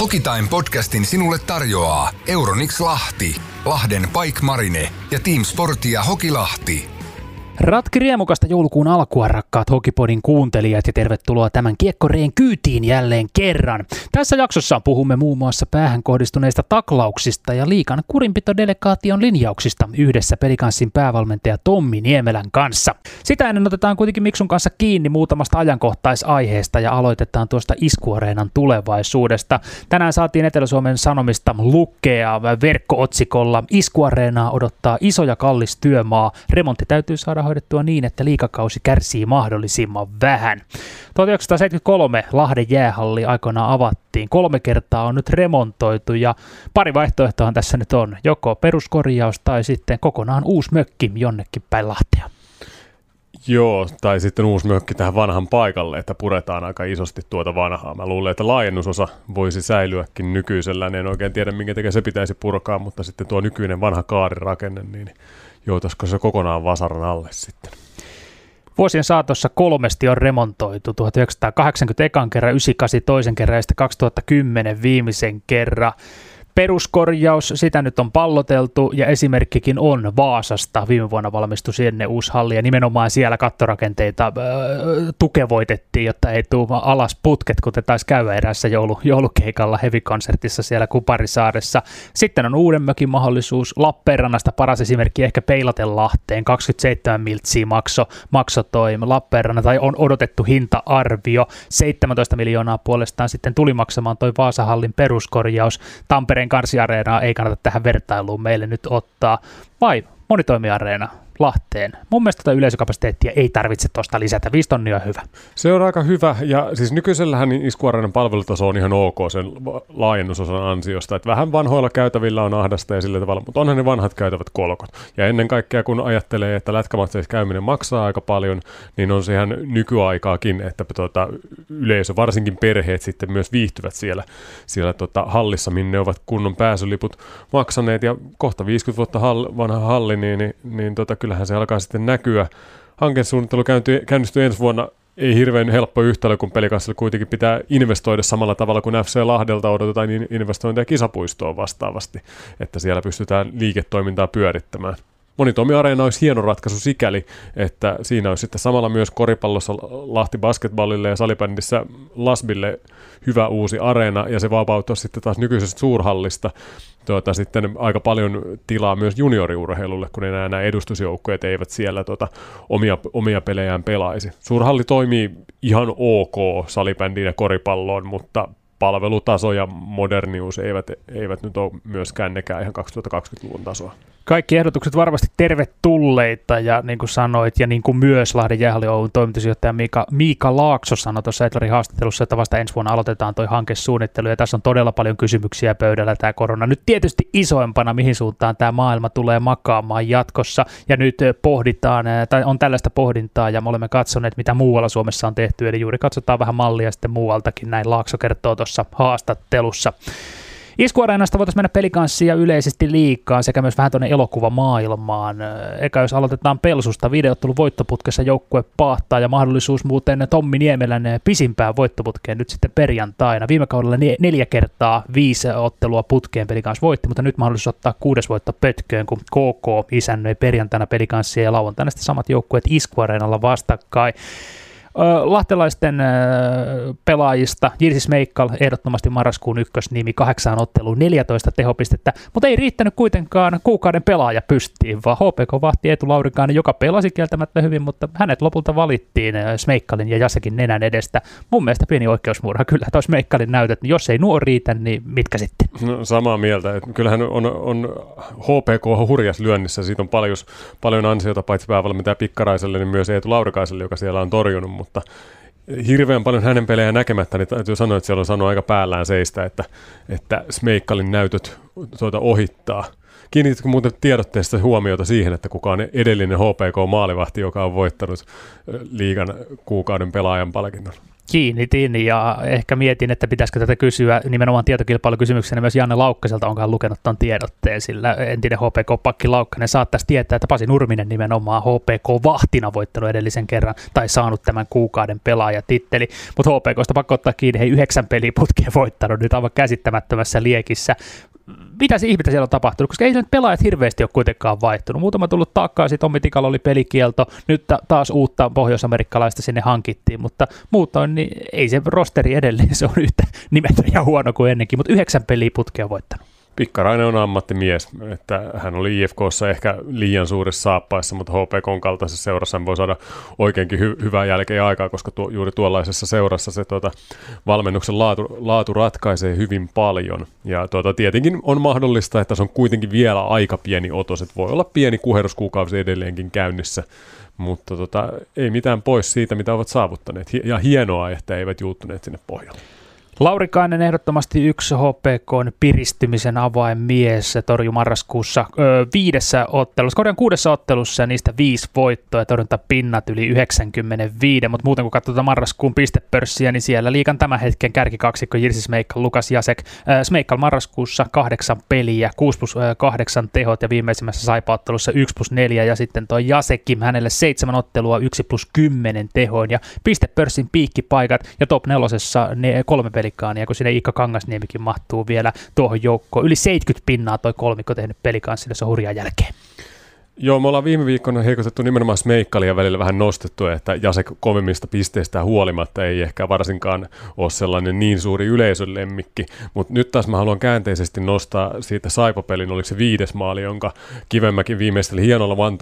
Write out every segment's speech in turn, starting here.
Hokitime podcastin sinulle tarjoaa Euronix Lahti, Lahden Pike Marine ja Team Sportia Hokilahti. Ratki riemukasta joulukuun alkua, rakkaat Hokipodin kuuntelijat, ja tervetuloa tämän kiekkoreen kyytiin jälleen kerran. Tässä jaksossa puhumme muun muassa päähän kohdistuneista taklauksista ja liikan kurinpitodelegaation linjauksista yhdessä pelikanssin päävalmentaja Tommi Niemelän kanssa. Sitä ennen otetaan kuitenkin Miksun kanssa kiinni muutamasta ajankohtaisaiheesta ja aloitetaan tuosta iskuareenan tulevaisuudesta. Tänään saatiin Etelä-Suomen Sanomista lukea verkkootsikolla Iskuareenaa odottaa iso ja kallis työmaa. Remontti täytyy saada hoidettua niin, että liikakausi kärsii mahdollisimman vähän. 1973 Lahden jäähalli aikoinaan avattiin. Kolme kertaa on nyt remontoitu ja pari vaihtoehtoa tässä nyt on. Joko peruskorjaus tai sitten kokonaan uusi mökki jonnekin päin Lahtea. Joo, tai sitten uusi mökki tähän vanhan paikalle, että puretaan aika isosti tuota vanhaa. Mä luulen, että laajennusosa voisi säilyäkin nykyisellään. En oikein tiedä, minkä takia se pitäisi purkaa, mutta sitten tuo nykyinen vanha kaarirakenne, niin joutaisiko se kokonaan vasaran alle sitten? Vuosien saatossa kolmesti on remontoitu. 1980 ekan kerran, 98 toisen kerran ja sitten 2010 viimeisen kerran peruskorjaus, sitä nyt on palloteltu ja esimerkkikin on Vaasasta. Viime vuonna valmistui sinne uusi halli ja nimenomaan siellä kattorakenteita äh, tukevoitettiin, jotta ei tule alas putket, kuten taisi käydä eräässä joulu, joulukeikalla heavy-konsertissa siellä Kuparisaaressa. Sitten on Uudenmökin mahdollisuus. Lappeenrannasta paras esimerkki ehkä Peilatenlahteen. 27 miltsiä makso, makso toi Lappeenranna tai on odotettu hinta-arvio. 17 miljoonaa puolestaan sitten tuli maksamaan toi Vaasahallin peruskorjaus. Tampereen Tampereen karsiareenaa ei kannata tähän vertailuun meille nyt ottaa, vai monitoimiareena Lahteen. Mun mielestä tätä yleisökapasiteettia ei tarvitse tuosta lisätä. Viisi tonnia on hyvä. Se on aika hyvä. Ja siis nykyisellähän iskuareenan palvelutaso on ihan ok sen laajennusosan ansiosta. Että vähän vanhoilla käytävillä on ahdasta ja sillä tavalla, mutta onhan ne vanhat käytävät kolkot. Ja ennen kaikkea kun ajattelee, että lätkämatseissa käyminen maksaa aika paljon, niin on se ihan nykyaikaakin, että tuota, yleisö, varsinkin perheet sitten myös viihtyvät siellä, siellä tota, hallissa, minne ovat kunnon pääsyliput maksaneet. Ja kohta 50 vuotta hall, vanha halli, niin, niin, niin tota, kyllähän se alkaa sitten näkyä. Hankesuunnittelu käynnistyy ensi vuonna ei hirveän helppo yhtälö, kun pelikassilla kuitenkin pitää investoida samalla tavalla kuin FC Lahdelta odotetaan investointeja kisapuistoon vastaavasti, että siellä pystytään liiketoimintaa pyörittämään. Monitoimiareena olisi hieno ratkaisu sikäli, että siinä olisi sitten samalla myös koripallossa Lahti basketballille ja salibändissä Lasbille hyvä uusi areena, ja se vapauttaisi sitten taas nykyisestä suurhallista tuota, sitten aika paljon tilaa myös junioriurheilulle, kun enää nämä edustusjoukkueet eivät siellä tuota, omia, omia pelejään pelaisi. Suurhalli toimii ihan ok salibändiin ja koripalloon, mutta palvelutaso ja modernius eivät, eivät nyt ole myöskään nekään ihan 2020-luvun tasoa. Kaikki ehdotukset varmasti tervetulleita ja niin kuin sanoit, ja niin kuin myös Lahden jäähalli Oyn toimitusjohtaja Miika, Miika Laakso sanoi tuossa Etlarin haastattelussa, että vasta ensi vuonna aloitetaan toi hankesuunnittelu, ja tässä on todella paljon kysymyksiä pöydällä tämä korona. Nyt tietysti isoimpana, mihin suuntaan tämä maailma tulee makaamaan jatkossa, ja nyt pohditaan, tai on tällaista pohdintaa, ja me olemme katsoneet, mitä muualla Suomessa on tehty, eli juuri katsotaan vähän mallia sitten muualtakin, näin Laakso kertoo tuossa haastattelussa. Iskuareenasta voitaisiin mennä pelikanssiin ja yleisesti liikkaan sekä myös vähän tuonne elokuvamaailmaan. Eka jos aloitetaan Pelsusta, videottelu voittoputkessa joukkue paahtaa ja mahdollisuus muuten Tommi Niemelän pisimpään voittoputkeen nyt sitten perjantaina. Viime kaudella neljä kertaa viisi ottelua putkeen pelikanssa voitti, mutta nyt mahdollisuus ottaa kuudes voitto pötköön, kun KK isännöi perjantaina pelikanssia ja lauantaina sitten samat joukkueet Iskuareenalla vastakkain. Lahtelaisten pelaajista Jirsi Smeikkal ehdottomasti marraskuun ykkösnimi kahdeksaan otteluun 14 tehopistettä, mutta ei riittänyt kuitenkaan kuukauden pelaaja pystiin, vaan HPK vahti Eetu Laurikainen, joka pelasi kieltämättä hyvin, mutta hänet lopulta valittiin Smeikkalin ja Jasekin nenän edestä. Mun mielestä pieni oikeusmurha, kyllä toi Smeikkalin näytöt, niin jos ei nuo riitä, niin mitkä sitten? No, samaa mieltä, että kyllähän on, on HPK hurjas lyönnissä, siitä on paljon, paljon ansiota paitsi päävalmentaja Pikkaraiselle, niin myös Eetu Laurikaiselle, joka siellä on torjunut, mutta hirveän paljon hänen pelejä näkemättä, niin täytyy sanoa, että siellä on sanonut aika päällään seistä, että, että Smeikkalin näytöt tuota ohittaa. Kiinnititkö muuten tiedotteesta huomiota siihen, että kuka on edellinen HPK-maalivahti, joka on voittanut liigan kuukauden pelaajan palkinnon? Kiinnitin ja ehkä mietin, että pitäisikö tätä kysyä nimenomaan tietokilpailukysymyksenä myös Janne Laukkaselta, onko hän lukenut tuon tiedotteen, sillä entinen HPK-pakki Laukkanen saattaisi tietää, että Pasi Nurminen nimenomaan HPK-vahtina voittelu edellisen kerran tai saanut tämän kuukauden pelaajatitteli, mutta HPKsta pakko ottaa kiinni, hei yhdeksän peliputkeen voittanut nyt aivan käsittämättömässä liekissä mitä se ihmettä siellä on tapahtunut, koska ei nyt pelaajat hirveästi ole kuitenkaan vaihtunut. Muutama tullut takaisin, Tommi Tikalla oli pelikielto, nyt taas uutta pohjoisamerikkalaista sinne hankittiin, mutta muutoin niin ei se rosteri edelleen, se on yhtä nimetön ja huono kuin ennenkin, mutta yhdeksän peliä putkea voittanut. Pikkarainen on ammattimies, että hän oli IFKssa ehkä liian suurissa saappaissa, mutta HPK kaltaisessa seurassa voi saada oikeinkin hy- hyvää jälkeä aikaa, koska tuo, juuri tuollaisessa seurassa se tuota, valmennuksen laatu, laatu ratkaisee hyvin paljon. Ja tuota, tietenkin on mahdollista, että se on kuitenkin vielä aika pieni otos, että voi olla pieni kuheruskuukausi edelleenkin käynnissä, mutta tota, ei mitään pois siitä, mitä ovat saavuttaneet. Ja hienoa, että eivät juuttuneet sinne pohjalle. Laurikainen ehdottomasti yksi HPK piristymisen avainmies. Se torjui marraskuussa ö, viidessä ottelussa, korjan kuudessa ottelussa ja niistä viisi voittoa ja torjunta pinnat yli 95, mutta muuten kun katsotaan marraskuun pistepörssiä, niin siellä liikan tämän hetken kärkikaksikko Jirsi Smeikkal, Lukas Jasek. Ö, Smeikkal marraskuussa kahdeksan peliä, 6 plus 8 tehot ja viimeisimmässä saipaottelussa 1 plus 4 ja sitten tuo Jasekim hänelle seitsemän ottelua 1 plus 10 tehoin ja pistepörssin piikkipaikat ja top nelosessa ne kolme peliä pelikaania, kun sinne Iikka Kangasniemikin mahtuu vielä tuohon joukkoon. Yli 70 pinnaa toi kolmikko tehnyt pelikanssille, se on hurjaa jälkeen. Joo, me ollaan viime viikkoina heikotettu nimenomaan Smeikkalia välillä vähän nostettu, että Jasek kovemmista pisteistä huolimatta ei ehkä varsinkaan ole sellainen niin suuri yleisön lemmikki, mutta nyt taas mä haluan käänteisesti nostaa siitä Saipopelin, oliko se viides maali, jonka Kivemäki viimeisteli hienolla one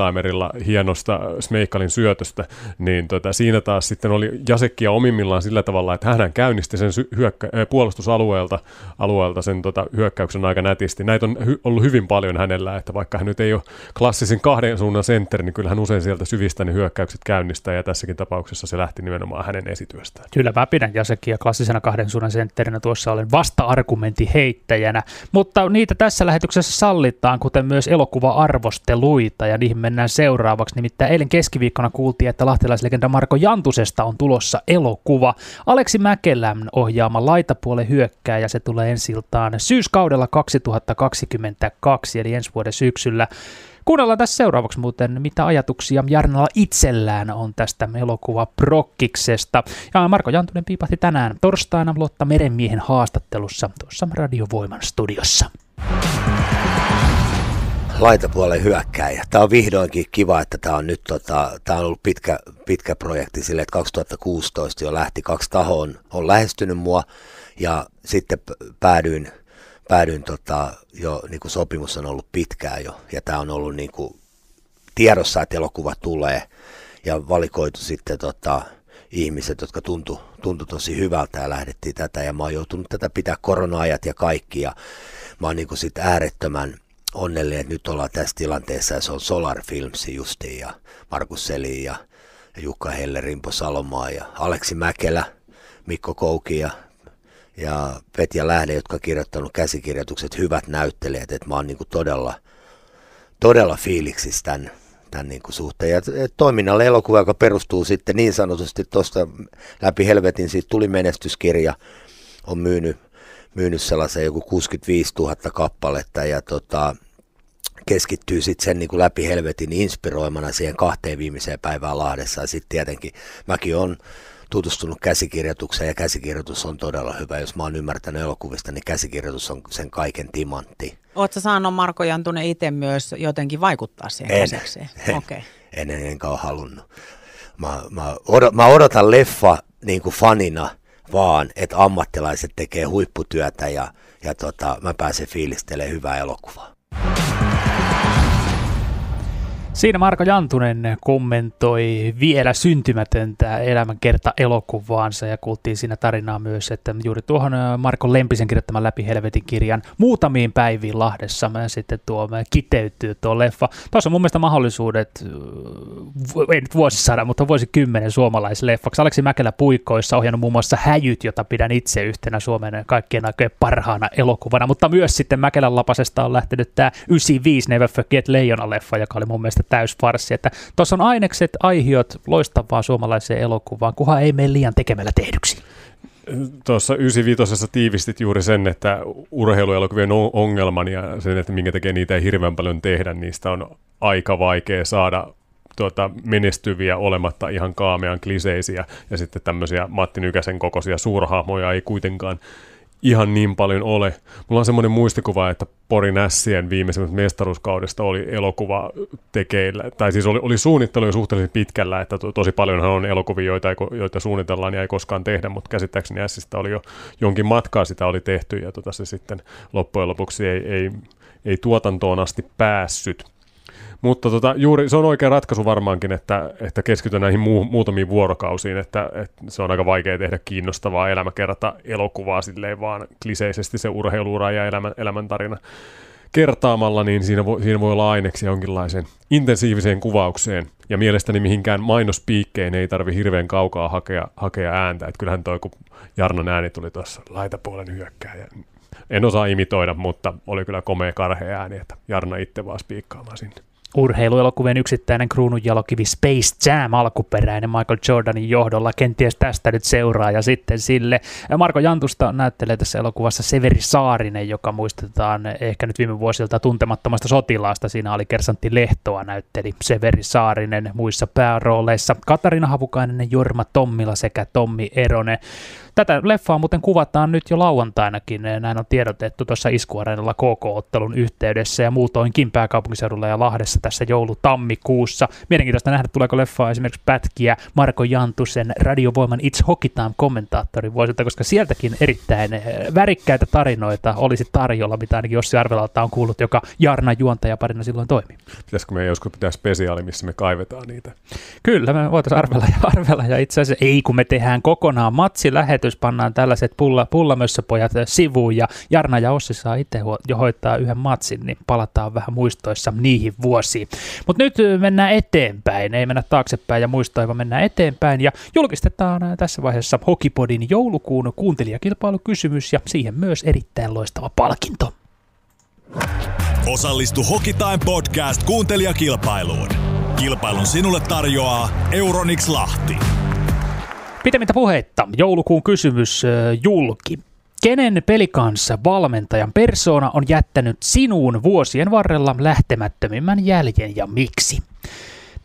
hienosta Smeikkalin syötöstä, niin tota, siinä taas sitten oli Jasekkia omimmillaan sillä tavalla, että hän käynnisti sen hyökkä- äh, puolustusalueelta alueelta sen tota, hyökkäyksen aika nätisti. Näitä on hy- ollut hyvin paljon hänellä, että vaikka hän nyt ei ole klassisin kahden suunnan sentteri, niin kyllähän usein sieltä syvistä ne hyökkäykset käynnistää, ja tässäkin tapauksessa se lähti nimenomaan hänen esityöstään. Kyllä mä pidän Jasekia klassisena kahden suunnan sentterinä, tuossa olen vasta-argumentti heittäjänä, mutta niitä tässä lähetyksessä sallitaan, kuten myös elokuva-arvosteluita, ja niihin mennään seuraavaksi. Nimittäin eilen keskiviikkona kuultiin, että lahtilaislegenda Marko Jantusesta on tulossa elokuva. Aleksi Mäkelän ohjaama laitapuolen hyökkää, ja se tulee ensiltaan syyskaudella 2022, eli ensi vuoden syksyllä. Kuunnellaan tässä seuraavaksi muuten, mitä ajatuksia Jarnalla itsellään on tästä elokuva Prokkiksesta. Ja Marko Jantunen piipahti tänään torstaina Lotta Merenmiehen haastattelussa tuossa Radiovoiman studiossa laitapuolen hyökkäjä. Tämä on vihdoinkin kiva, että tämä on nyt tota, tämä on ollut pitkä, pitkä projekti sille, että 2016 jo lähti kaksi tahoa on, on lähestynyt mua ja sitten päädyin päädyin tota, jo, niin kuin sopimus on ollut pitkään jo, ja tämä on ollut niin kuin tiedossa, että elokuva tulee, ja valikoitu sitten tota, ihmiset, jotka tuntu, tuntu tosi hyvältä ja lähdettiin tätä, ja mä oon joutunut tätä pitää korona-ajat ja kaikki, ja mä oon niin kuin sit äärettömän onnellinen, että nyt ollaan tässä tilanteessa, ja se on Solar Films justiin, ja Markus Seli ja, ja Jukka Helle, Rimpo Salomaa, ja Aleksi Mäkelä, Mikko Kouki ja ja Petja Lähde, jotka on kirjoittanut käsikirjoitukset, hyvät näyttelijät, että mä oon niin kuin todella, todella fiiliksissä tämän, tämän niin kuin suhteen. Ja toiminnalle elokuva, joka perustuu sitten niin sanotusti tuosta läpi helvetin, siitä tuli menestyskirja, on myynyt, myynyt sellaisen joku 65 000 kappaletta ja tota, keskittyy sitten sen niin kuin läpi helvetin inspiroimana siihen kahteen viimeiseen päivään Lahdessa. Ja sitten tietenkin mäkin on tutustunut käsikirjoitukseen ja käsikirjoitus on todella hyvä. Jos mä oon ymmärtänyt elokuvista, niin käsikirjoitus on sen kaiken timantti. Oletko saanut Marko Jantunen itse myös jotenkin vaikuttaa siihen en, käsikseen? En, okay. en, en, enkä ole halunnut. Mä, mä, odot, mä odotan leffa niin kuin fanina vaan, että ammattilaiset tekee huipputyötä ja, ja tota, mä pääsen fiilistelemään hyvää elokuvaa. Siinä Marko Jantunen kommentoi vielä syntymätöntä elämänkerta elokuvaansa ja kuultiin siinä tarinaa myös, että juuri tuohon Marko Lempisen kirjoittaman Läpi helvetin kirjan muutamiin päiviin Lahdessa mä sitten tuo kiteytyy tuo leffa. Tuossa on mun mielestä mahdollisuudet, ei nyt vuosisadan, mutta vuosikymmenen suomalaisleffaksi. Aleksi Mäkelä Puikkoissa ohjannut muun muassa Häjyt, jota pidän itse yhtenä Suomen kaikkien aikojen parhaana elokuvana, mutta myös sitten Mäkelän lapasesta on lähtenyt tämä 95 Never Forget Leijona-leffa, joka oli mun mielestä täysfarssi. Että tuossa on ainekset, aihiot loistavaa suomalaiseen elokuvaan, kunhan ei mene liian tekemällä tehdyksi. Tuossa 95 tiivistit juuri sen, että urheiluelokuvien ongelman ja sen, että minkä takia niitä ei hirveän paljon tehdä, niistä on aika vaikea saada tuota, menestyviä olematta ihan kaamean kliseisiä ja sitten tämmöisiä Matti Nykäsen kokoisia suurhahmoja ei kuitenkaan ihan niin paljon ole. Mulla on semmoinen muistikuva, että Porin Ässien viimeisimmästä mestaruuskaudesta oli elokuva tekeillä, tai siis oli, oli suunnittelu jo suhteellisen pitkällä, että to, tosi paljonhan on elokuvia, joita, joita suunnitellaan ja ei koskaan tehdä, mutta käsittääkseni Ässistä oli jo jonkin matkaa sitä oli tehty, ja tota se sitten loppujen lopuksi ei, ei, ei tuotantoon asti päässyt. Mutta tota, juuri se on oikea ratkaisu varmaankin, että, että keskitytään näihin muu, muutamiin vuorokausiin, että, että se on aika vaikea tehdä kiinnostavaa elämäkerta elokuvaa silleen vaan kliseisesti se urheiluura ja elämän, elämäntarina kertaamalla, niin siinä voi, siinä voi olla aineksi jonkinlaiseen intensiiviseen kuvaukseen. Ja mielestäni mihinkään mainospiikkeen ei tarvi hirveän kaukaa hakea, hakea ääntä. Että kyllähän toi, kun Jarnon ääni tuli tuossa laitapuolen hyökkääjä, en osaa imitoida, mutta oli kyllä komea karhea ääni, että Jarna itse vaan spiikkaamaan sinne urheiluelokuvien yksittäinen kruununjalokivi Space Jam alkuperäinen Michael Jordanin johdolla. Kenties tästä nyt seuraa ja sitten sille. Marko Jantusta näyttelee tässä elokuvassa Severi Saarinen, joka muistetaan ehkä nyt viime vuosilta tuntemattomasta sotilaasta. Siinä oli Kersantti Lehtoa näytteli Severi Saarinen muissa päärooleissa. Katarina Havukainen Jorma Tommila sekä Tommi Eronen. Tätä leffaa muuten kuvataan nyt jo lauantainakin, näin on tiedotettu tuossa Iskuareenalla KK-ottelun yhteydessä ja muutoinkin pääkaupunkiseudulla ja Lahdessa tässä joulu-tammikuussa. Mielenkiintoista nähdä, tuleeko leffaa esimerkiksi pätkiä Marko Jantusen radiovoiman It's Hockey Time kommentaattorin vuosilta, koska sieltäkin erittäin eh, värikkäitä tarinoita olisi tarjolla, mitä ainakin Jossi Arvelalta on kuullut, joka Jarna juontajaparina silloin toimi. Pitäisikö me joskus pitää spesiaali, missä me kaivetaan niitä? Kyllä, me voitaisiin arvella ja arvella ja itse asiassa ei, kun me tehdään kokonaan matsi lähetys pannaan tällaiset pulla, pullamössöpojat sivuun ja Jarna ja Ossi saa itse jo hoitaa yhden matsin, niin palataan vähän muistoissa niihin vuosiin. Mutta nyt mennään eteenpäin, ei mennä taaksepäin ja muistoiva, mennään eteenpäin ja julkistetaan tässä vaiheessa Hokipodin joulukuun kuuntelijakilpailukysymys ja siihen myös erittäin loistava palkinto. Osallistu Hokitime podcast kuuntelijakilpailuun. Kilpailun sinulle tarjoaa Euronix Lahti. Pitemmittä puheitta, joulukuun kysymys julki. Kenen pelikanssa valmentajan persona on jättänyt sinuun vuosien varrella lähtemättömimmän jäljen ja miksi?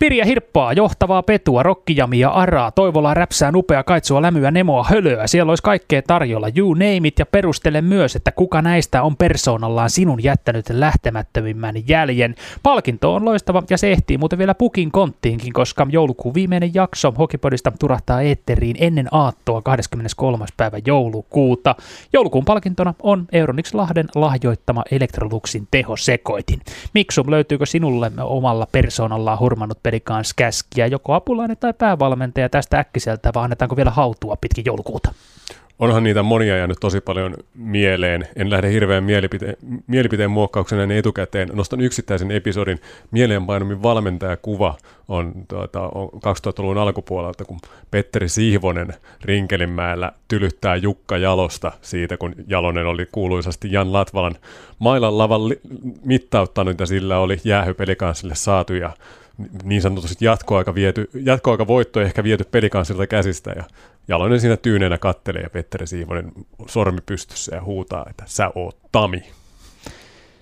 Pirja hirppaa, johtavaa petua, rokkijamia, araa, toivolla räpsää upea kaitsua, lämyä, nemoa, hölöä. Siellä olisi kaikkea tarjolla, you name it, ja perustele myös, että kuka näistä on persoonallaan sinun jättänyt lähtemättömimmän jäljen. Palkinto on loistava ja se ehtii muuten vielä pukin konttiinkin, koska joulukuun viimeinen jakso Hokipodista turahtaa eetteriin ennen aattoa 23. päivä joulukuuta. Joulukuun palkintona on Euronix Lahden lahjoittama Electroluxin tehosekoitin. Miksum löytyykö sinulle omalla persoonallaan hurmannut kanssa käskiä, joko apulainen tai päävalmentaja tästä äkkiseltä, vai annetaanko vielä hautua pitkin joulukuuta? Onhan niitä monia jäänyt tosi paljon mieleen. En lähde hirveän mielipite- mielipiteen muokkauksen etukäteen. Nostan yksittäisen episodin. Mieleenpainumin valmentajakuva on, tuota, on 2000-luvun alkupuolelta, kun Petteri Sihvonen Rinkelinmäellä tylyttää Jukka Jalosta siitä, kun Jalonen oli kuuluisasti Jan Latvalan mailan lavan li- mittauttanut ja sillä oli jäähypelikanssille saatu ja niin sanotusti jatkoaika, viety, jatkoaika voitto ehkä viety pelikanssilta käsistä ja Jalonen siinä tyyneenä kattelee ja Petteri Siivonen sormi pystyssä ja huutaa, että sä oot Tami.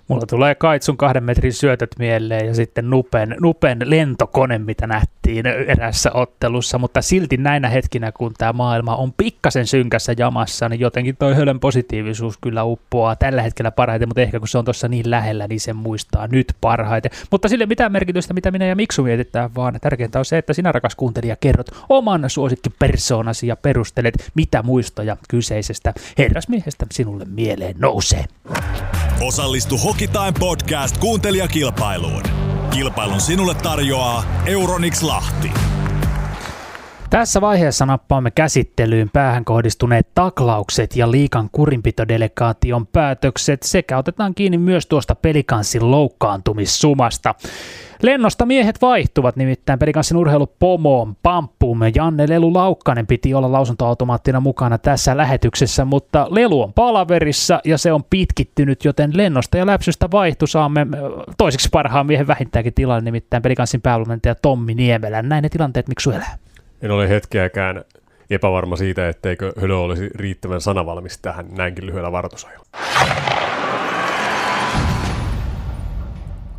Mulla tulee Kaitsun kahden metrin syötöt mieleen ja sitten Nupen, Nupen lentokone, mitä nähtiin erässä ottelussa, mutta silti näinä hetkinä, kun tämä maailma on pikkasen synkässä jamassa, niin jotenkin toi hölön positiivisuus kyllä uppoaa tällä hetkellä parhaiten, mutta ehkä kun se on tuossa niin lähellä, niin se muistaa nyt parhaiten. Mutta sille mitään merkitystä, mitä minä ja Miksu mietitään, vaan tärkeintä on se, että sinä rakas kuuntelija kerrot oman suosikkipersoonasi ja perustelet, mitä muistoja kyseisestä herrasmiehestä sinulle mieleen nousee. Osallistu Hokitime podcast kuuntelijakilpailuun. Kilpailun sinulle tarjoaa Euronix Lahti. Tässä vaiheessa nappaamme käsittelyyn päähän kohdistuneet taklaukset ja liikan kurinpitodelegaation päätökset sekä otetaan kiinni myös tuosta pelikanssin loukkaantumissumasta. Lennosta miehet vaihtuvat, nimittäin pelikanssin urheilupomoon Pamppuum Janne Lelu Laukkanen piti olla lausuntoautomaattina mukana tässä lähetyksessä, mutta Lelu on palaverissa ja se on pitkittynyt, joten lennosta ja läpsystä vaihtu saamme toiseksi parhaan miehen vähintäänkin tilanne, nimittäin pelikanssin päävalmentaja Tommi Niemelä. Näin ne tilanteet, miksi elää? En ole hetkeäkään epävarma siitä, etteikö Hölö olisi riittävän sanavalmis tähän näinkin lyhyellä varoitusajalla.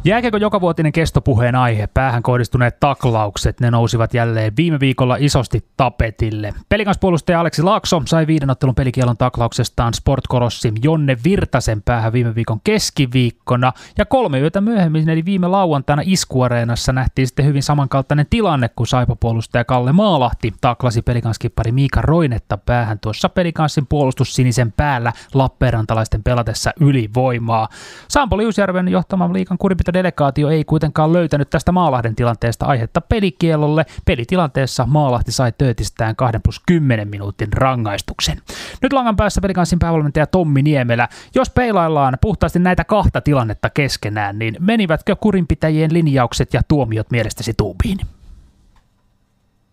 Jääkeko jokavuotinen kestopuheen aihe, päähän kohdistuneet taklaukset, ne nousivat jälleen viime viikolla isosti tapetille. Pelikanspuolustaja Aleksi Laakso sai viiden ottelun pelikielon taklauksestaan Sportkorossim Jonne Virtasen päähän viime viikon keskiviikkona. Ja kolme yötä myöhemmin, eli viime lauantaina Iskuareenassa nähtiin sitten hyvin samankaltainen tilanne, kun saipapuolustaja Kalle Maalahti taklasi pelikanskippari Miika Roinetta päähän tuossa pelikanssin puolustus sinisen päällä Lappeenrantalaisten pelatessa ylivoimaa. Sampo Liusjärven johtaman liikan kurinpito delegaatio ei kuitenkaan löytänyt tästä Maalahden tilanteesta aihetta pelikielolle. Pelitilanteessa Maalahti sai töötistään 2 plus 10 minuutin rangaistuksen. Nyt langan päässä pelikanssin päävalmentaja Tommi Niemelä. Jos peilaillaan puhtaasti näitä kahta tilannetta keskenään, niin menivätkö kurinpitäjien linjaukset ja tuomiot mielestäsi tuubiin?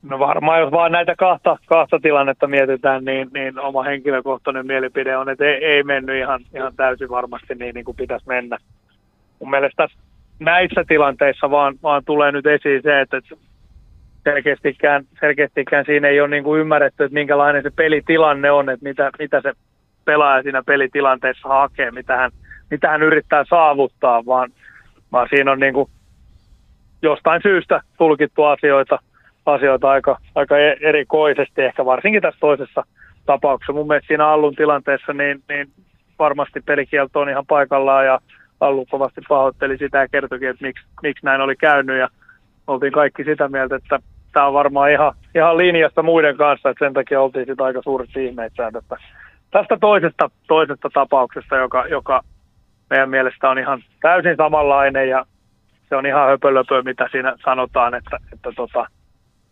No varmaan, jos vaan näitä kahta, kahta tilannetta mietitään, niin, niin oma henkilökohtainen mielipide on, että ei, ei mennyt ihan, ihan täysin varmasti niin, niin kuin pitäisi mennä. Mun mielestä näissä tilanteissa vaan, vaan tulee nyt esiin se, että selkeästikään, selkeästikään siinä ei ole niin kuin ymmärretty, että minkälainen se pelitilanne on, että mitä, mitä se pelaaja siinä pelitilanteessa hakee, mitä hän, mitä hän yrittää saavuttaa, vaan, vaan siinä on niin kuin jostain syystä tulkittu asioita, asioita aika, aika e-, erikoisesti, ehkä varsinkin tässä toisessa tapauksessa. Mun mielestä siinä Allun tilanteessa niin, niin varmasti pelikielto on ihan paikallaan ja Allu kovasti pahoitteli sitä ja kertoikin, että miksi, miksi näin oli käynyt. Ja oltiin kaikki sitä mieltä, että tämä on varmaan ihan, ihan linjasta muiden kanssa, että sen takia oltiin sitä aika suuret ihmeissään tästä, tästä toisesta, toisesta tapauksesta, joka, joka meidän mielestä on ihan täysin samanlainen ja se on ihan höpölöpö, mitä siinä sanotaan, että, että, tota,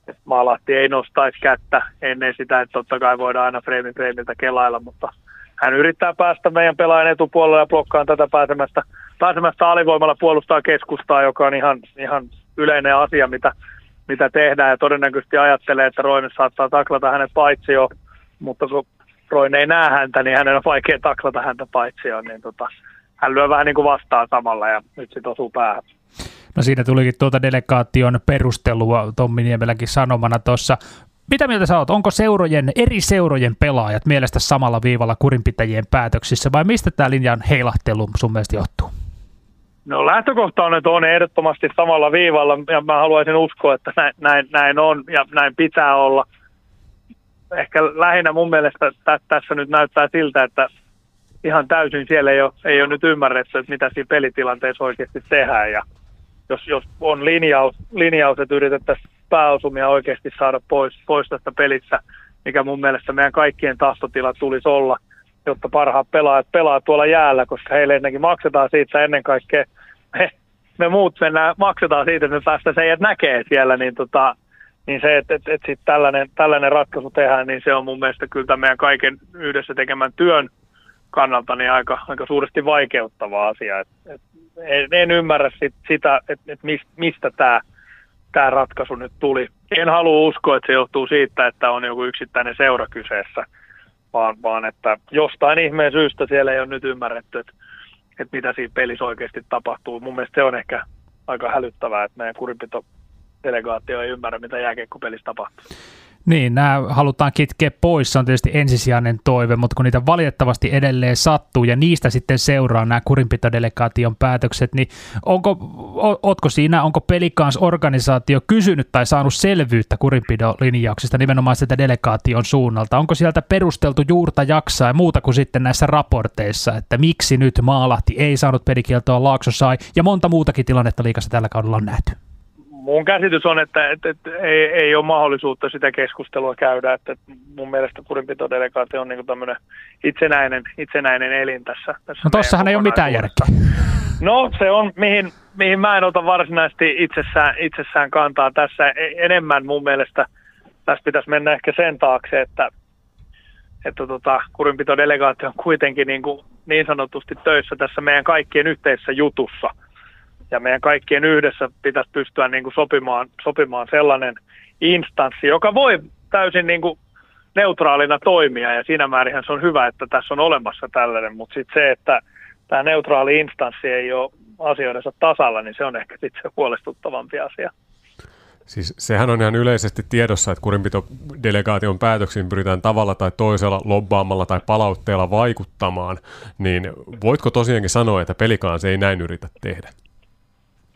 että Maalahti ei nostaisi kättä ennen sitä, että totta kai voidaan aina freimi freimiltä kelailla, mutta hän yrittää päästä meidän pelaajan etupuolella ja blokkaan tätä pääsemästä, pääsemästä alivoimalla puolustaa keskustaa, joka on ihan, ihan yleinen asia, mitä, mitä tehdään ja todennäköisesti ajattelee, että Roine saattaa taklata hänet paitsioon, mutta kun Roine ei näe häntä, niin hänen on vaikea taklata häntä paitsioon, niin tota, hän lyö vähän niin kuin vastaan samalla ja nyt sitten osuu päähän. No siinä tulikin tuota delegaation perustelua Tommi Niemelänkin sanomana tuossa. Mitä mieltä sä oot? Onko seurojen, eri seurojen pelaajat mielestä samalla viivalla kurinpitäjien päätöksissä vai mistä tämä linjan heilahtelu sun mielestä johtuu? No lähtökohta on, että on ehdottomasti samalla viivalla ja mä haluaisin uskoa, että näin, näin, näin on ja näin pitää olla. Ehkä lähinnä mun mielestä tä, tässä nyt näyttää siltä, että ihan täysin siellä ei ole, ei ole nyt ymmärretty, että mitä siinä pelitilanteessa oikeasti tehdään ja jos, jos on linjaus, linjaus että yritettäisiin pääosumia oikeasti saada pois, pois tästä pelissä, mikä mun mielestä meidän kaikkien tahtotila tulisi olla, jotta parhaat pelaajat pelaa tuolla jäällä, koska heille ennenkin maksetaan siitä ennen kaikkea, me, me muut mennään, maksetaan siitä, että me päästään se näkee siellä, niin, tota, niin se, että, että sit tällainen, tällainen ratkaisu tehdään, niin se on mun mielestä kyllä meidän kaiken yhdessä tekemän työn kannalta niin aika, aika suuresti vaikeuttava asia. Et, et en, en ymmärrä sit, sitä, että et mistä tämä tämä ratkaisu nyt tuli. En halua uskoa, että se johtuu siitä, että on joku yksittäinen seura kyseessä, vaan, vaan että jostain ihmeen syystä siellä ei ole nyt ymmärretty, että, että mitä siinä pelissä oikeasti tapahtuu. Mun mielestä se on ehkä aika hälyttävää, että meidän kurinpito delegaatio ei ymmärrä, mitä jääkiekkopelissä tapahtuu. Niin, nämä halutaan kitkeä pois, se on tietysti ensisijainen toive, mutta kun niitä valitettavasti edelleen sattuu ja niistä sitten seuraa nämä kurinpitodelegaation päätökset, niin onko, otko siinä, onko pelikans organisaatio kysynyt tai saanut selvyyttä kurinpidolinjauksista nimenomaan sitä delegaation suunnalta? Onko sieltä perusteltu juurta jaksaa ja muuta kuin sitten näissä raporteissa, että miksi nyt Maalahti ei saanut pelikieltoa, Laakso sai ja monta muutakin tilannetta liikassa tällä kaudella on nähty? Mun käsitys on, että, että, että ei, ei ole mahdollisuutta sitä keskustelua käydä. Että mun mielestä kurinpitodelegaatio on niin tämmöinen itsenäinen, itsenäinen elin tässä. tässä no tossahan ei ole mitään järkeä. No se on, mihin, mihin mä en ota varsinaisesti itsessään, itsessään kantaa tässä. E, enemmän mun mielestä tässä pitäisi mennä ehkä sen taakse, että, että tota, kurinpitodelegaatio on kuitenkin niin, kuin niin sanotusti töissä tässä meidän kaikkien yhteisessä jutussa. Ja meidän kaikkien yhdessä pitäisi pystyä niin kuin sopimaan, sopimaan sellainen instanssi, joka voi täysin niin kuin neutraalina toimia ja siinä määrin se on hyvä, että tässä on olemassa tällainen, mutta sitten se, että tämä neutraali instanssi ei ole asioidensa tasalla, niin se on ehkä sitten se huolestuttavampi asia. Siis sehän on ihan yleisesti tiedossa, että kurinpitodelegaation päätöksiin pyritään tavalla tai toisella lobbaamalla tai palautteella vaikuttamaan, niin voitko tosiaankin sanoa, että pelikaan se ei näin yritä tehdä?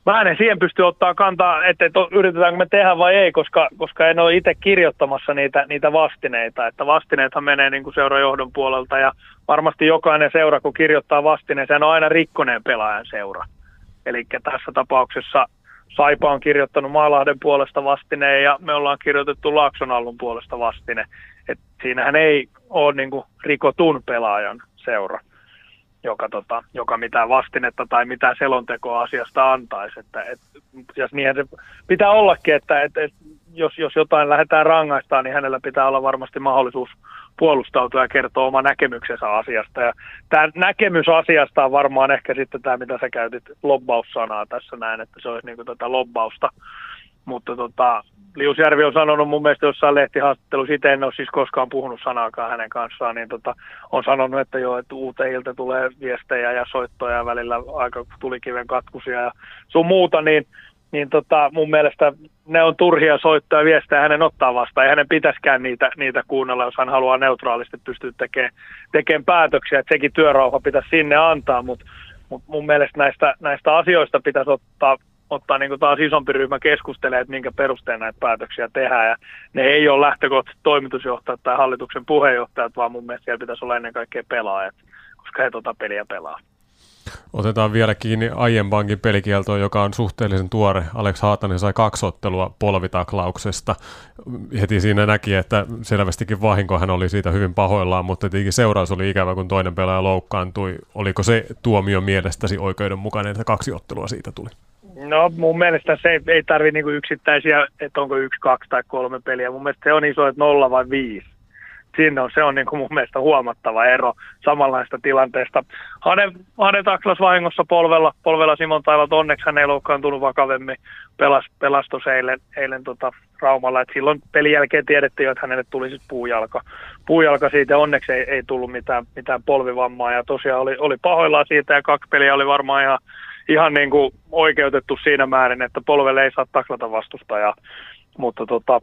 Mä en siihen pysty ottaa kantaa, että, yritetäänkö me tehdä vai ei, koska, koska en ole itse kirjoittamassa niitä, niitä vastineita. Että vastineethan menee niin kuin seurajohdon puolelta ja varmasti jokainen seura, kun kirjoittaa vastineen, sehän on aina rikkoneen pelaajan seura. Eli tässä tapauksessa Saipa on kirjoittanut Maalahden puolesta vastineen ja me ollaan kirjoitettu Laaksonallun puolesta vastine. Et siinähän ei ole niin kuin rikotun pelaajan seura joka, tota, joka mitään vastinetta tai mitään selontekoa asiasta antaisi. Että, et, ja niinhän se pitää ollakin, että et, et, jos, jos jotain lähdetään rangaistaan, niin hänellä pitää olla varmasti mahdollisuus puolustautua ja kertoa oma näkemyksensä asiasta. Ja tämä näkemys asiasta on varmaan ehkä sitten tämä, mitä sä käytit lobbaussanaa tässä näin, että se olisi niin tätä lobbausta. Mutta tota, Liusjärvi on sanonut mun mielestä jossain lehtihaastattelussa, itse en ole siis koskaan puhunut sanaakaan hänen kanssaan, niin tota, on sanonut, että joo, että uuteilta tulee viestejä ja soittoja välillä aika tulikiven katkusia ja sun muuta, niin, niin tota, mun mielestä ne on turhia soittoja viestejä hänen ottaa vastaan. Ei hänen pitäisikään niitä, niitä kuunnella, jos hän haluaa neutraalisti pystyä tekemään, tekemään päätöksiä, että sekin työrauha pitäisi sinne antaa, mutta mut mun mielestä näistä, näistä asioista pitäisi ottaa ottaa niin kuin taas isompi ryhmä keskustelee, että minkä perusteen näitä päätöksiä tehdään. Ja ne ei ole lähtökohtaisesti toimitusjohtajat tai hallituksen puheenjohtajat, vaan mun mielestä siellä pitäisi olla ennen kaikkea pelaajat, koska he tuota peliä pelaa. Otetaan vielä kiinni aiempankin pelikieltoon, joka on suhteellisen tuore. Alex Haatanen sai kaksi ottelua polvitaklauksesta. Heti siinä näki, että selvästikin vahinko hän oli siitä hyvin pahoillaan, mutta tietenkin seuraus oli ikävä, kun toinen pelaaja loukkaantui. Oliko se tuomio mielestäsi oikeudenmukainen, että kaksi ottelua siitä tuli? No mun mielestä se ei, ei tarvitse niinku yksittäisiä, että onko yksi, kaksi tai kolme peliä. Mun mielestä se on iso, että nolla vai viisi. Siinä on, se on niinku mun mielestä huomattava ero samanlaista tilanteesta. Hane, Hane taklas vahingossa polvella, polvella Simon Tailat, onneksi hän ei loukkaantunut vakavemmin, pelas, pelastos eilen, eilen tota Raumalla. Et silloin pelin jälkeen tiedettiin jo, että hänelle tuli sit puujalka. Puujalka siitä onneksi ei, ei tullut mitään, mitään polvivammaa ja tosiaan oli, oli pahoillaan siitä ja kaksi peliä oli varmaan ihan ihan niin kuin oikeutettu siinä määrin, että polvelle ei saa taklata vastustajaa. Mutta tota,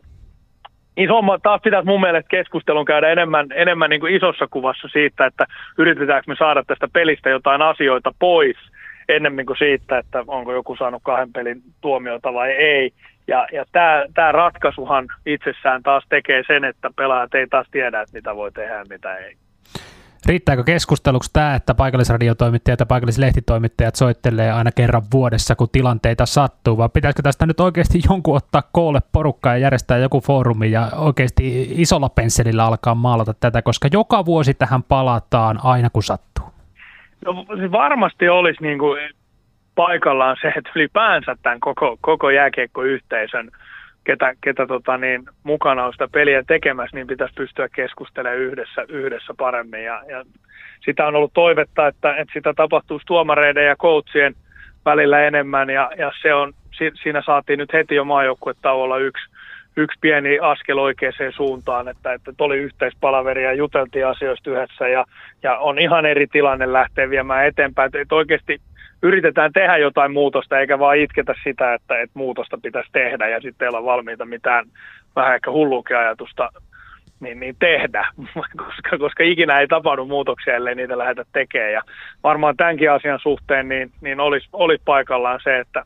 isomma, taas pitäisi mun mielestä keskustelun käydä enemmän, enemmän niin kuin isossa kuvassa siitä, että yritetäänkö me saada tästä pelistä jotain asioita pois ennemmin kuin siitä, että onko joku saanut kahden pelin tuomiota vai ei. Ja, ja tämä ratkaisuhan itsessään taas tekee sen, että pelaajat ei taas tiedä, että mitä voi tehdä ja mitä ei. Riittääkö keskusteluksi tämä, että paikallisradiotoimittajat ja paikallislehtitoimittajat soittelee aina kerran vuodessa, kun tilanteita sattuu, vai pitäisikö tästä nyt oikeasti jonkun ottaa koolle porukkaa ja järjestää joku foorumi ja oikeasti isolla pensselillä alkaa maalata tätä, koska joka vuosi tähän palataan aina kun sattuu? No varmasti olisi niin kuin paikallaan se, että ylipäänsä tämän koko, koko jääkiekkoyhteisön ketä, ketä tota niin, mukana on sitä peliä tekemässä, niin pitäisi pystyä keskustelemaan yhdessä, yhdessä paremmin. Ja, ja sitä on ollut toivetta, että, että sitä tapahtuu tuomareiden ja coachien välillä enemmän, ja, ja se on, siinä saatiin nyt heti jo maajoukkuetauolla yksi, yksi pieni askel oikeaan suuntaan, että, että oli yhteispalaveri ja juteltiin asioista yhdessä ja, ja on ihan eri tilanne lähteä viemään eteenpäin. Että, että oikeasti yritetään tehdä jotain muutosta, eikä vaan itketä sitä, että, että muutosta pitäisi tehdä ja sitten olla valmiita mitään vähän ehkä hulluukin ajatusta niin, niin tehdä, koska, koska ikinä ei tapahdu muutoksia, ellei niitä lähdetä tekemään. Ja varmaan tämänkin asian suhteen niin, niin olisi, olisi paikallaan se, että,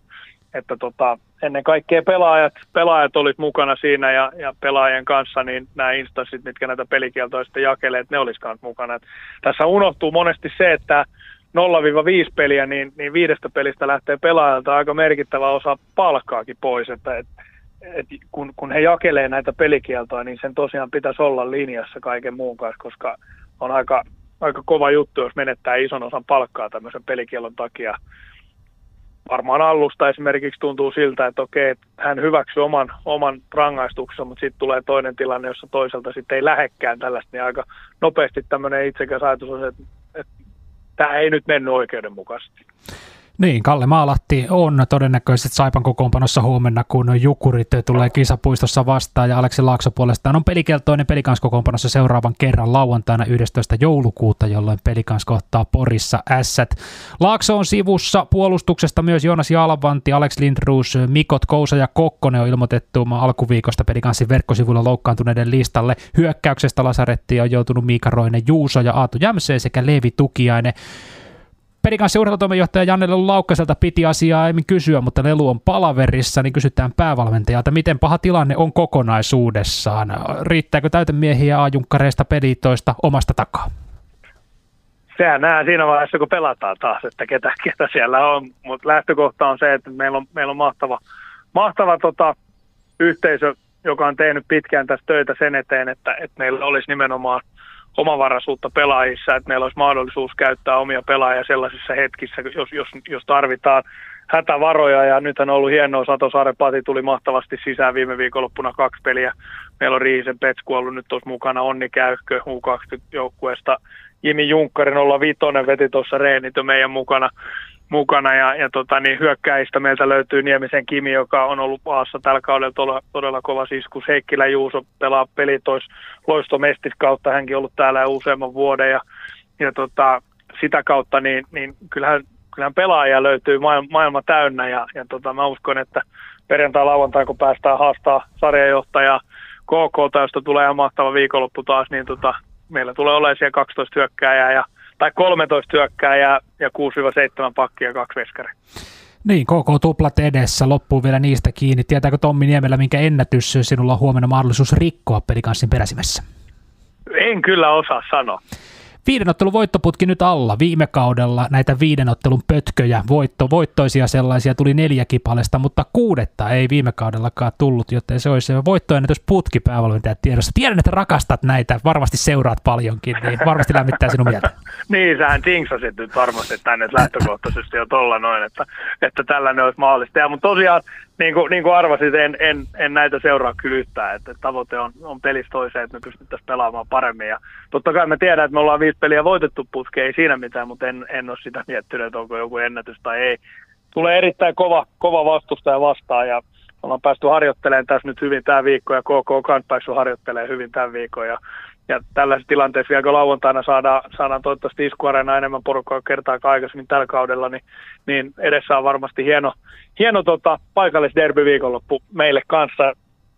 että tota, ennen kaikkea pelaajat, pelaajat olivat mukana siinä ja, ja pelaajien kanssa, niin nämä instanssit, mitkä näitä pelikieltoja sitten jakelee, että ne olisivat mukana. Et tässä unohtuu monesti se, että 0-5 peliä, niin, niin viidestä pelistä lähtee pelaajalta aika merkittävä osa palkkaakin pois, että et, et kun, kun he jakelee näitä pelikieltoja, niin sen tosiaan pitäisi olla linjassa kaiken muun kanssa, koska on aika, aika kova juttu, jos menettää ison osan palkkaa tämmöisen pelikielon takia. varmaan alusta esimerkiksi tuntuu siltä, että okei, että hän hyväksyy oman, oman rangaistuksensa, mutta sitten tulee toinen tilanne, jossa toiselta sitten ei lähekkään tällaista, niin aika nopeasti tämmöinen itsekäs ajatus on se, että, että tämä ei nyt mennyt oikeudenmukaisesti. Niin, Kalle Maalahti on todennäköisesti Saipan kokoonpanossa huomenna, kun Jukurit tulee kisapuistossa vastaan ja Aleksi Laakso puolestaan on pelikeltoinen pelikanskokoonpanossa seuraavan kerran lauantaina 11. joulukuuta, jolloin pelikans kohtaa Porissa ässät. Laakso on sivussa puolustuksesta myös Joonas Jalvanti, Alex Lindruus, Mikot Kousa ja Kokkonen on ilmoitettu alkuviikosta pelikanssin verkkosivuilla loukkaantuneiden listalle. Hyökkäyksestä Lasaretti on joutunut Miika Roinen, Juuso ja Aatu Jämsee sekä Leevi Tukiainen. Pelikanssin urheilutoimenjohtaja Janne Lelu Laukkaselta piti asiaa aiemmin kysyä, mutta Lelu on palaverissa, niin kysytään päävalmentajalta, miten paha tilanne on kokonaisuudessaan. Riittääkö täytemiehiä ajunkkareista pelitoista omasta takaa? Sehän nähdään siinä vaiheessa, kun pelataan taas, että ketä, ketä siellä on, mutta lähtökohta on se, että meillä on, meillä on mahtava, mahtava tota, yhteisö, joka on tehnyt pitkään tässä töitä sen eteen, että, että meillä olisi nimenomaan – omavaraisuutta pelaajissa, että meillä olisi mahdollisuus käyttää omia pelaajia sellaisissa hetkissä, jos, jos, jos tarvitaan hätävaroja. Ja nythän on ollut hienoa, Sato Saarepati tuli mahtavasti sisään viime viikonloppuna kaksi peliä. Meillä on Riisen Petsku ollut nyt tuossa mukana, Onni Käykkö U20-joukkueesta. Jimi Junkkarin olla vitonen veti tuossa reenitö meidän mukana mukana ja, ja tota, niin hyökkäistä meiltä löytyy Niemisen Kimi, joka on ollut maassa tällä kaudella todella, todella kova siskus. Heikkilä Juuso pelaa pelitois loistomestis kautta, hänkin ollut täällä useamman vuoden ja, ja tota, sitä kautta niin, niin kyllähän, kyllähän pelaajia löytyy maailma, maailma täynnä ja, ja tota, mä uskon, että perjantai lauantai kun päästään haastaa sarjajohtajaa KK, josta tulee ihan mahtava viikonloppu taas, niin tota, meillä tulee olemaan siellä 12 hyökkääjää ja tai 13 hyökkääjää ja 6-7 pakkia ja kaksi veskaria. Niin, KK tuplat edessä, loppuu vielä niistä kiinni. Tietääkö Tommi Niemelä, minkä ennätys sinulla on huomenna mahdollisuus rikkoa pelikanssin peräsimessä? En kyllä osaa sanoa. Viiden ottelun voittoputki nyt alla. Viime kaudella näitä viiden ottelun pötköjä, voitto, voittoisia sellaisia tuli neljä kipalesta, mutta kuudetta ei viime kaudellakaan tullut, joten se olisi voittoennätys putki päävalmentajan tiedossa. Tiedän, että rakastat näitä, varmasti seuraat paljonkin, niin varmasti lämmittää sinun mieltä. niin, sähän tinksasit nyt varmasti tänne lähtökohtaisesti jo tuolla noin, että, että tällainen olisi mahdollista. Ja, mutta tosiaan niin kuin, niin kuin arvasit, en, en, en näitä seuraa kyllä yhtään. Että tavoite on, on pelissä toiseen, että me pystyttäisiin pelaamaan paremmin. Ja totta kai me tiedän, että me ollaan viisi peliä voitettu putkeen, ei siinä mitään, mutta en, en ole sitä miettinyt, että onko joku ennätys tai ei. Tulee erittäin kova, kova vastustaja vastaan ja ollaan päästy harjoittelemaan tässä nyt hyvin tämä viikko ja KK on päässyt harjoittelemaan hyvin tämän viikon. Ja ja tällaisessa tilanteessa vielä kun lauantaina saadaan, saadaan toivottavasti iskuareena enemmän porukkaa kertaa aikaisemmin tällä kaudella, niin, niin edessä on varmasti hieno, hieno tota, paikallis viikonloppu meille kanssa.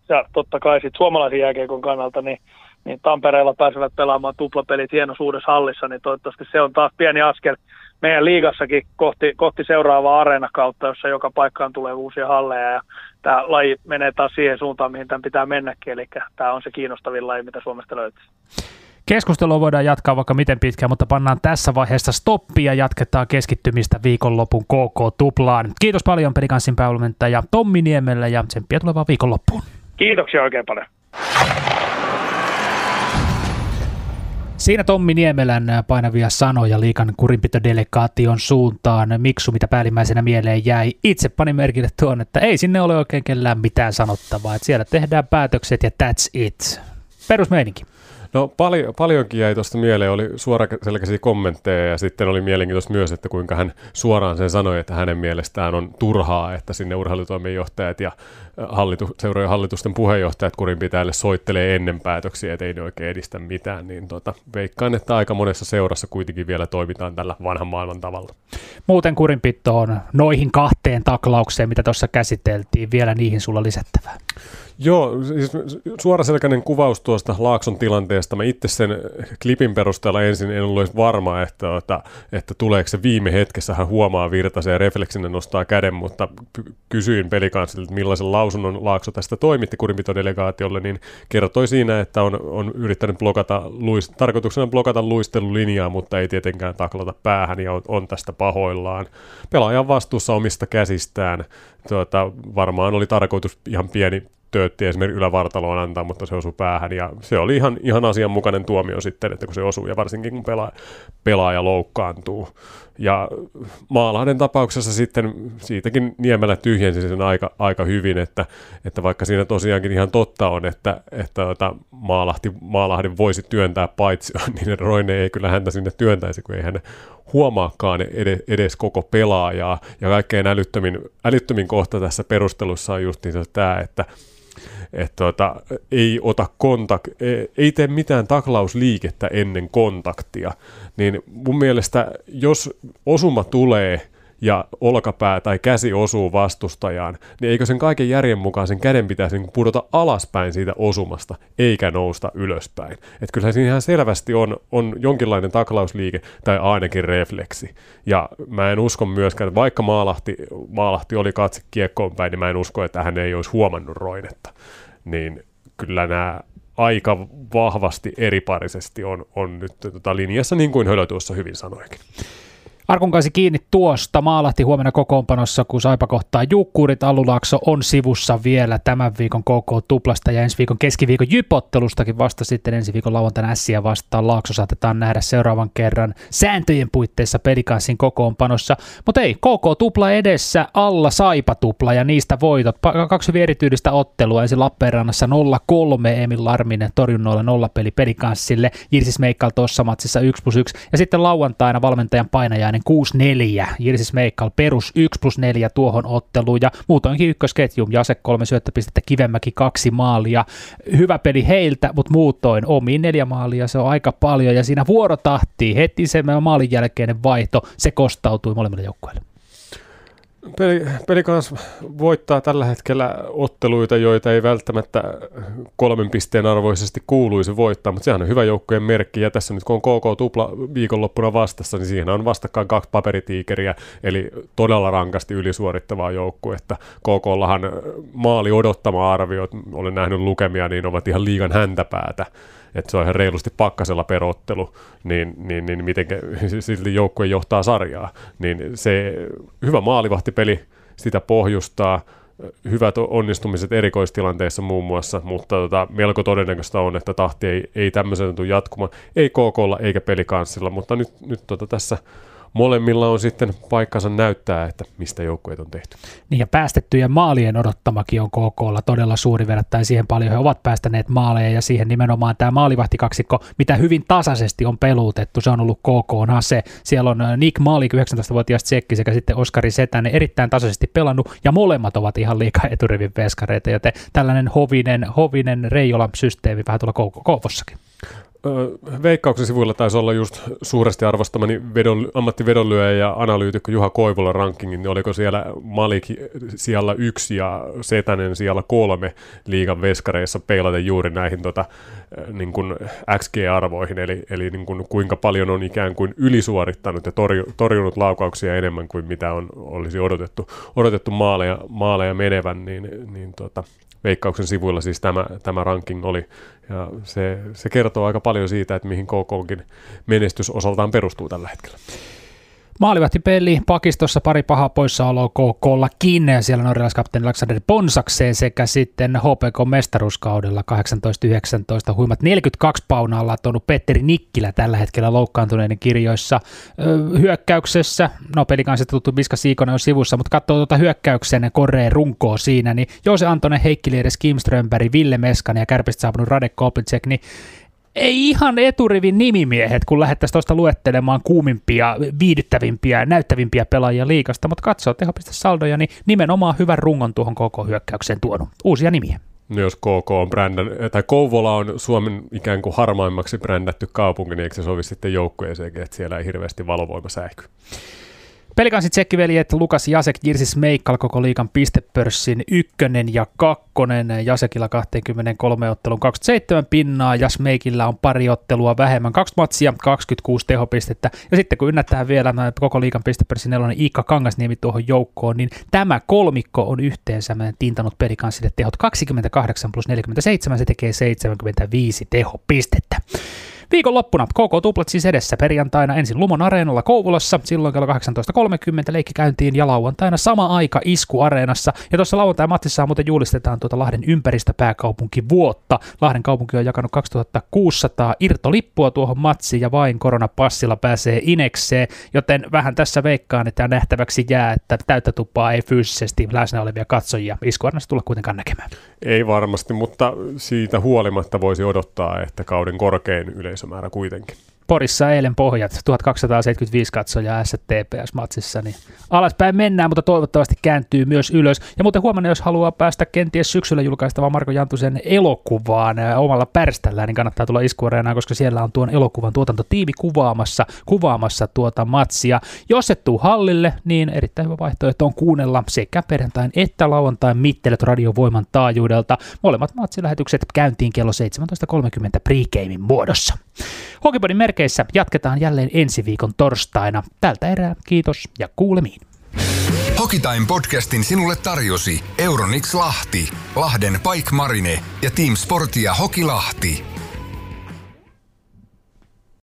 Ja totta kai sitten suomalaisen jääkeikon kannalta, niin, niin Tampereella pääsevät pelaamaan tuplapelit hienossa uudessa hallissa, niin toivottavasti se on taas pieni askel meidän liigassakin kohti, kohti seuraavaa areenakautta, jossa joka paikkaan tulee uusia halleja ja tämä laji menee taas siihen suuntaan, mihin tämän pitää mennäkin, eli tämä on se kiinnostavin laji, mitä Suomesta löytyy. Keskustelua voidaan jatkaa vaikka miten pitkään, mutta pannaan tässä vaiheessa stoppia ja jatketaan keskittymistä viikonlopun KK-tuplaan. Kiitos paljon pelikanssin päävalmentaja Tommi Niemellä ja tsemppiä tulevaan viikonloppuun. Kiitoksia oikein paljon. Siinä Tommi Niemelän painavia sanoja liikan kurinpitodelegaation suuntaan. Miksu, mitä päällimmäisenä mieleen jäi. Itse panin merkille tuon, että ei sinne ole oikein kellään mitään sanottavaa. Että siellä tehdään päätökset ja that's it. Perusmeininki. No paljon, paljonkin jäi tuosta mieleen, oli suoraselkäisiä kommentteja ja sitten oli mielenkiintoista myös, että kuinka hän suoraan sen sanoi, että hänen mielestään on turhaa, että sinne urheilutoimenjohtajat ja hallitu, seurojen hallitusten puheenjohtajat kurinpitäjille soittelee ennen päätöksiä, että ei ne oikein edistä mitään, niin tota, veikkaan, että aika monessa seurassa kuitenkin vielä toimitaan tällä vanhan maailman tavalla. Muuten kurinpittoon noihin kahteen taklaukseen, mitä tuossa käsiteltiin, vielä niihin sulla lisättävää. Joo, siis suoraselkäinen kuvaus tuosta Laakson tilanteesta. Mä itse sen klipin perusteella ensin en ollut varma, että, että, että tuleeko se viime hetkessä hän huomaa virtaisen ja refleksinä nostaa käden, mutta kysyin pelikanssilta, että millaisen lausunnon Laakso tästä toimitti kurinpitodelegaatiolle, niin kertoi siinä, että on, on yrittänyt blokata, luis, tarkoituksena blokata luistelulinjaa, mutta ei tietenkään taklata päähän ja on, on tästä pahoillaan. Pelaajan vastuussa omista käsistään. Tuota, varmaan oli tarkoitus ihan pieni töötti esimerkiksi ylävartaloon antaa, mutta se osui päähän ja se oli ihan, ihan asianmukainen tuomio sitten, että kun se osuu ja varsinkin kun pelaaja, pelaaja loukkaantuu. Ja Maalahden tapauksessa sitten siitäkin Niemelä tyhjensi sen aika, aika hyvin, että, että vaikka siinä tosiaankin ihan totta on, että, että että Maalahti, Maalahden voisi työntää paitsi, niin Roine ei kyllä häntä sinne työntäisi, kun ei hän huomaakaan edes, edes koko pelaajaa. Ja kaikkein älyttömin, älyttömin kohta tässä perustelussa on just tämä, että että tuota, ei ota kontak- e, ei tee mitään taklausliikettä ennen kontaktia, niin mun mielestä jos osuma tulee ja olkapää tai käsi osuu vastustajaan, niin eikö sen kaiken järjen mukaan sen käden pitäisi niin pudota alaspäin siitä osumasta, eikä nousta ylöspäin. Että kyllähän siinä ihan selvästi on, on jonkinlainen taklausliike tai ainakin refleksi. Ja mä en usko myöskään, että vaikka Maalahti, Maalahti oli katse kiekkoon päin, niin mä en usko, että hän ei olisi huomannut roinetta. Niin kyllä nämä aika vahvasti eriparisesti on, on nyt tota linjassa, niin kuin Hölö tuossa hyvin sanoikin. Arkunkaisi kiinni tuosta. Maalahti huomenna kokoonpanossa, kun Saipa kohtaa Jukkurit. Allulaakso on sivussa vielä tämän viikon KK tuplasta ja ensi viikon keskiviikon jypottelustakin vasta sitten ensi viikon lauantaina ässiä vastaan. Laakso saatetaan nähdä seuraavan kerran sääntöjen puitteissa pelikanssin kokoonpanossa. Mutta ei, KK tupla edessä, alla Saipa tupla ja niistä voitot. Kaksi hyvin ottelua. Ensin Lappeenrannassa 0-3 Emil Larminen torjunnoilla nollapeli pelikanssille. Jirsis Meikkal tuossa matsissa 1 plus 1. Ja sitten lauantaina valmentajan painajainen 6-4. Jirsis Meikkal perus 1 plus 4 tuohon otteluun ja muutoinkin ykkösketju. Jase kolme syöttöpistettä, Kivemäki kaksi maalia. Hyvä peli heiltä, mutta muutoin omiin neljä maalia, se on aika paljon ja siinä vuorotahtiin heti se maalin jälkeinen vaihto, se kostautui molemmille joukkueille. Peli, pelikans voittaa tällä hetkellä otteluita, joita ei välttämättä kolmen pisteen arvoisesti kuuluisi voittaa, mutta sehän on hyvä joukkojen merkki. Ja tässä nyt kun on KK tupla viikonloppuna vastassa, niin siinä on vastakkain kaksi paperitiikeriä, eli todella rankasti ylisuorittavaa joukkuetta. KKllahan maali odottama arvio, olen nähnyt lukemia, niin ovat ihan liigan häntäpäätä että se on ihan reilusti pakkasella perottelu, niin, niin, niin miten silti joukkue johtaa sarjaa. Niin se hyvä maalivahtipeli sitä pohjustaa, hyvät onnistumiset erikoistilanteissa muun muassa, mutta tota, melko todennäköistä on, että tahti ei, ei tämmöisen tule jatkumaan, ei KKlla eikä pelikanssilla, mutta nyt, nyt tota, tässä molemmilla on sitten paikkansa näyttää, että mistä joukkueet on tehty. Niin ja päästettyjen maalien odottamakin on KKlla todella suuri verrattuna siihen paljon he ovat päästäneet maaleja ja siihen nimenomaan tämä maalivahtikaksikko, mitä hyvin tasaisesti on peluutettu, se on ollut KK ase. Siellä on äh, Nick Maalik, 19-vuotias tsekki sekä sitten Oskari Setänen erittäin tasaisesti pelannut ja molemmat ovat ihan liikaa eturivin veskareita, joten tällainen hovinen, hovinen Reijolan systeemi vähän tuolla Kouvossakin. Veikkauksen sivuilla taisi olla just suuresti arvostamani vedon, ammattivedonlyöjä ja analyytikko Juha Koivulla rankingin, niin oliko siellä Malik siellä yksi ja Setänen siellä kolme liigan veskareissa peilaten juuri näihin tota, niin kuin XG-arvoihin, eli, eli niin kuin kuinka paljon on ikään kuin ylisuorittanut ja torju, torjunut laukauksia enemmän kuin mitä on, olisi odotettu, odotettu maaleja, maaleja menevän, niin, niin tota, Veikkauksen sivuilla siis tämä, tämä ranking oli. Ja se, se kertoo aika paljon siitä, että mihin KKkin menestys osaltaan perustuu tällä hetkellä. Maalivahtipeli pakistossa pari pahaa poissaoloa KKllakin siellä norjalaiskapteeni Alexander Bonsakseen sekä sitten HPK mestaruuskaudella 18-19 huimat 42 paunaa laittanut Petteri Nikkilä tällä hetkellä loukkaantuneiden kirjoissa. Öö, hyökkäyksessä, no pelikanssa tuttu Miska Siikonen on sivussa, mutta katsoo tuota hyökkäyksen koreen runkoa siinä, niin Joose Antonen, Heikki Liedes, Kim Strömberg, Ville Meskanen ja kärpistä saapunut Radek Kopicek, niin ei ihan eturivin nimimiehet, kun lähdettäisiin tuosta luettelemaan kuumimpia, viihdyttävimpiä, näyttävimpiä pelaajia liikasta, mutta katsoo tehopistesaldoja, niin nimenomaan hyvän rungon tuohon koko hyökkäykseen tuonut. Uusia nimiä. No jos KK on brändän, tai Kouvola on Suomen ikään kuin harmaimmaksi brändätty kaupunki, niin eikö se sovi sitten joukkueeseenkin, että siellä ei hirveästi valovoima säihky? Pelikansi tsekkiveljet Lukas Jasek, Jirsis Meikkal koko liikan pistepörssin ykkönen ja kakkonen. Jasekilla 23 ottelun 27 pinnaa, ja Meikillä on pari ottelua vähemmän, kaksi matsia, 26 tehopistettä. Ja sitten kun ynnättää vielä koko liikan pistepörssin nelonen Iikka Kangasniemi tuohon joukkoon, niin tämä kolmikko on yhteensä tintanut pelikanssille tehot 28 plus 47, se tekee 75 tehopistettä. Viikonloppuna KK Tuplat siis edessä perjantaina ensin Lumon Areenalla Kouvolassa, silloin kello 18.30 leikki käyntiin ja lauantaina sama aika Isku Areenassa. Ja tuossa lauantai matsissa muuten julistetaan tuota Lahden ympäristöpääkaupunki vuotta. Lahden kaupunki on jakanut 2600 irtolippua tuohon matsiin ja vain koronapassilla pääsee inekseen, joten vähän tässä veikkaan, että nähtäväksi jää, että täyttä tupaa ei fyysisesti läsnä olevia katsojia Isku Areenassa tulla kuitenkaan näkemään. Ei varmasti, mutta siitä huolimatta voisi odottaa, että kauden korkein yleisömäärä kuitenkin. Porissa eilen pohjat, 1275 katsojaa STPS-matsissa, niin alaspäin mennään, mutta toivottavasti kääntyy myös ylös. Ja muuten huomenna, jos haluaa päästä kenties syksyllä julkaistavaan Marko Jantusen elokuvaan omalla pärställään, niin kannattaa tulla iskuareenaan, koska siellä on tuon elokuvan tuotantotiimi kuvaamassa, kuvaamassa tuota matsia. Jos et tuu hallille, niin erittäin hyvä vaihtoehto on kuunnella sekä perjantain että lauantain mittelet radiovoiman taajuudelta. Molemmat matsilähetykset käyntiin kello 17.30 pregamein muodossa. Hokipodin merkeissä jatketaan jälleen ensi viikon torstaina. Tältä erää kiitos ja kuulemiin. Hokitime podcastin sinulle tarjosi Euronix Lahti, Lahden Pike Marine ja Team Sportia Hokilahti.